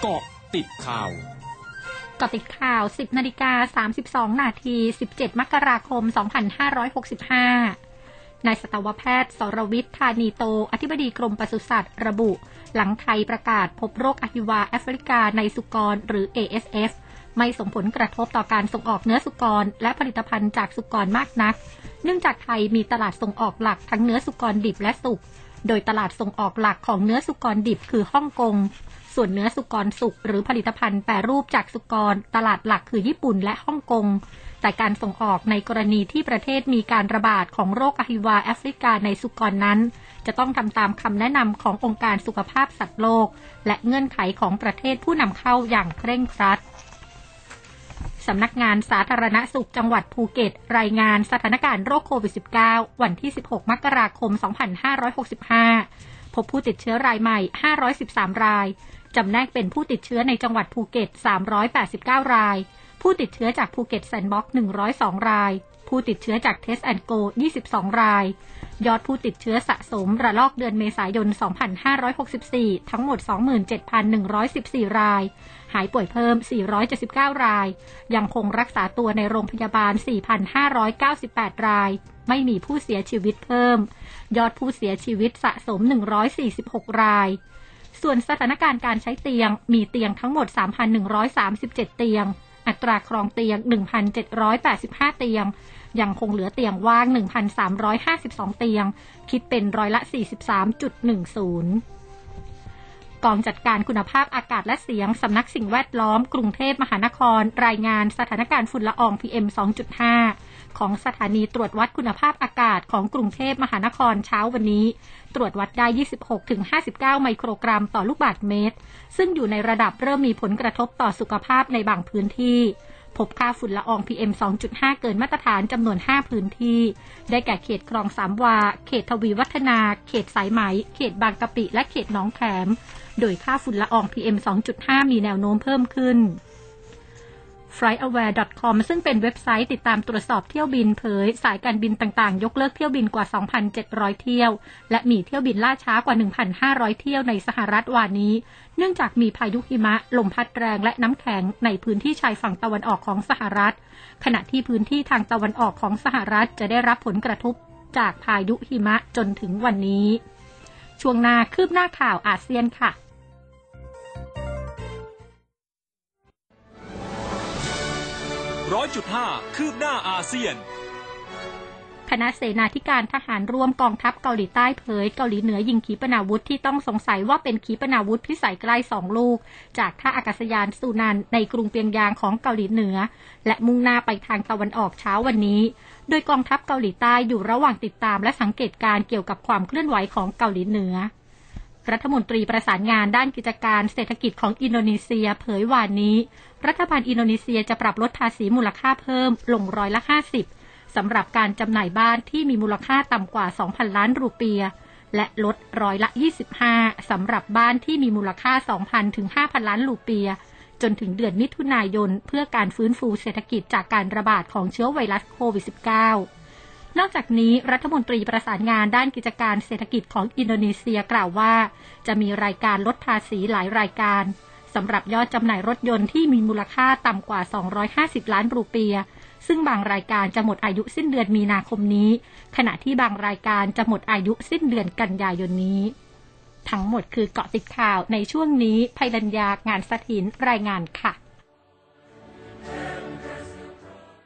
เกาะติดข่าวกาะติดข่าว 10 นาฬิกา 32 นาที 17 มกราคม 2565 นายสัตวแพทย์ สรวิทย์ธานีโต อธิบดีกรมปศุสัตว์ ระบุ หลังไทยประกาศพบโรคอหิวาแอฟริกาในสุกรหรือ ASF ไม่ส่งผลกระทบต่อการส่งออกเนื้อสุกร และผลิตภัณฑ์จากสุกรมากนัก เนื่องจากไทยมีตลาดส่งออกหลักทั้งเนื้อสุกรดิบและสุก โดยตลาดส่งออกหลักของเนื้อสุกรดิบคือฮ่องกง ส่วนเนื้อสุกรสุกหรือผลิตภัณฑ์แปรรูปจากสุกร ตลาดหลักคือญี่ปุ่นและฮ่องกง แต่การส่งออกในกรณีที่ประเทศมีการระบาดของโรคอหิวาแอฟริกาในสุกรนั้น จะต้องทำตามคำแนะนำขององค์การสุขภาพสัตว์โลก และเงื่อนไขของประเทศผู้นำเข้าอย่างเคร่งครัดสำนักงานสาธารณสุขจังหวัดภูเก็ต รายงานสถานการณ์โรคโควิด -19 วันที่ 16 มกราคม 2565 พบผู้ติดเชื้อรายใหม่ 513 ราย จำแนกเป็นผู้ติดเชื้อในจังหวัดภูเก็ต 389 ราย ผู้ติดเชื้อจากภูเก็ต Sandbox 102 ราย ผู้ติดเชื้อจาก Test and Go 22 ราย ยอดผู้ติดเชื้อสะสมระลอกเดือนเมษายน 2564 ทั้งหมด 27,114 ราย หายป่วยเพิ่ม 479 ราย ยังคงรักษาตัวในโรงพยาบาล 4,598 ราย ไม่มีผู้เสียชีวิตเพิ่ม ยอดผู้เสียชีวิตสะสม 146 ราย ส่วนสถานการณ์การใช้เตียงมีเตียงทั้งหมด 3,137 เตียง อัตราครองเตียง 1,785 เตียง ยังคงเหลือเตียงว่าง 1,352 เตียง คิดเป็นร้อยละ 43.10กองจัดการคุณภาพอากาศและเสียง สำนักสิ่งแวดล้อม กรุงเทพมหานคร รายงานสถานการณ์ฝุ่นละออง PM 2.5 ของสถานีตรวจวัดคุณภาพอากาศของกรุงเทพมหานครเช้าวันนี้ ตรวจวัดได้ 26-59 ไมโครกรัมต่อลูกบาศก์เมตร ซึ่งอยู่ในระดับเริ่มมีผลกระทบต่อสุขภาพในบางพื้นที่พบค่าฝุ่นละออง PM 2.5 เกินมาตรฐานจำนวน 5 พื้นที่ ได้แก่เขตคลองสามวา เขตทวีวัฒนา เขตสายไหม เขตบางกะปิ และเขตน้องแขม โดยค่าฝุ่นละออง PM 2.5 มีแนวโน้มเพิ่มขึ้น flightaware.com ซึ่งเป็นเว็บไซต์ติดตามตรวจสอบเที่ยวบินเผย สายการบินต่างๆ ยกเลิกเที่ยวบินกว่า 2,700 เที่ยว และมีเที่ยวบินล่าช้ากว่า 1,500 เที่ยวในสหรัฐวานนี้ เนื่องจากมีพายุหิมะ ลมพัดแรงและน้ำแข็งในพื้นที่ชายฝั่งตะวันออกของสหรัฐ ขณะที่พื้นที่ทางตะวันออกของสหรัฐจะได้รับผลกระทบจากพายุหิมะจนถึงวันนี้ ช่วงหน้าคืบหน้าข่าวอาเซียนค่ะ ร้อยจุดห้าคืบหน้าอาเซียน คณะเสนาธิการทหารร่วมกองทัพเกาหลีใต้เผย เกาหลีเหนือยิงขีปนาวุธที่ต้องสงสัยว่าเป็นขีปนาวุธพิสัยใกล้สองลูก จากท่าอากาศยานซูนันในกรุงเปียงยางของเกาหลีเหนือ และมุ่งหน้าไปทางตะวันออกเช้าวันนี้ โดยกองทัพเกาหลีใต้อยู่ระหว่างติดตามและสังเกตการเกี่ยวกับความเคลื่อนไหวของเกาหลีเหนือ รัฐมนตรีประสานงานด้านกิจการเศรษฐกิจของอินโดนีเซียเผยวานนี้ รัฐบาลอินโดนีเซียจะปรับลดภาษีมูลค่าเพิ่มลงร้อยละ 50สำหรับการจำหน่ายบ้านที่มีมูลค่าต่ำกว่า 2,000 ล้านรูเปีย และลดร้อยละ 25สำหรับบ้านที่มีมูลค่า 2,000 ถึง 5,000 ล้านรูเปีย จนถึงเดือนมิถุนายน เพื่อการฟื้นฟูเศรษฐกิจจากการระบาดของเชื้อไวรัสโควิด -19 นอกจากนี้รัฐมนตรีประสานงานด้านกิจการเศรษฐกิจของอินโดนีเซียกล่าวว่า จะมีรายการลดภาษีหลายรายการสำหรับยอดจำหน่ายรถยนต์ที่มีมูลค่าต่ำกว่า 250 ล้านรูเปีย ซึ่งบางรายการจะหมดอายุสิ้นเดือนมีนาคมนี้ ขณะที่บางรายการจะหมดอายุสิ้นเดือนกันยายนนี้ ทั้งหมดคือเกาะติดข่าวในช่วงนี้ภัยรัญญางานสถินรายงานค่ะ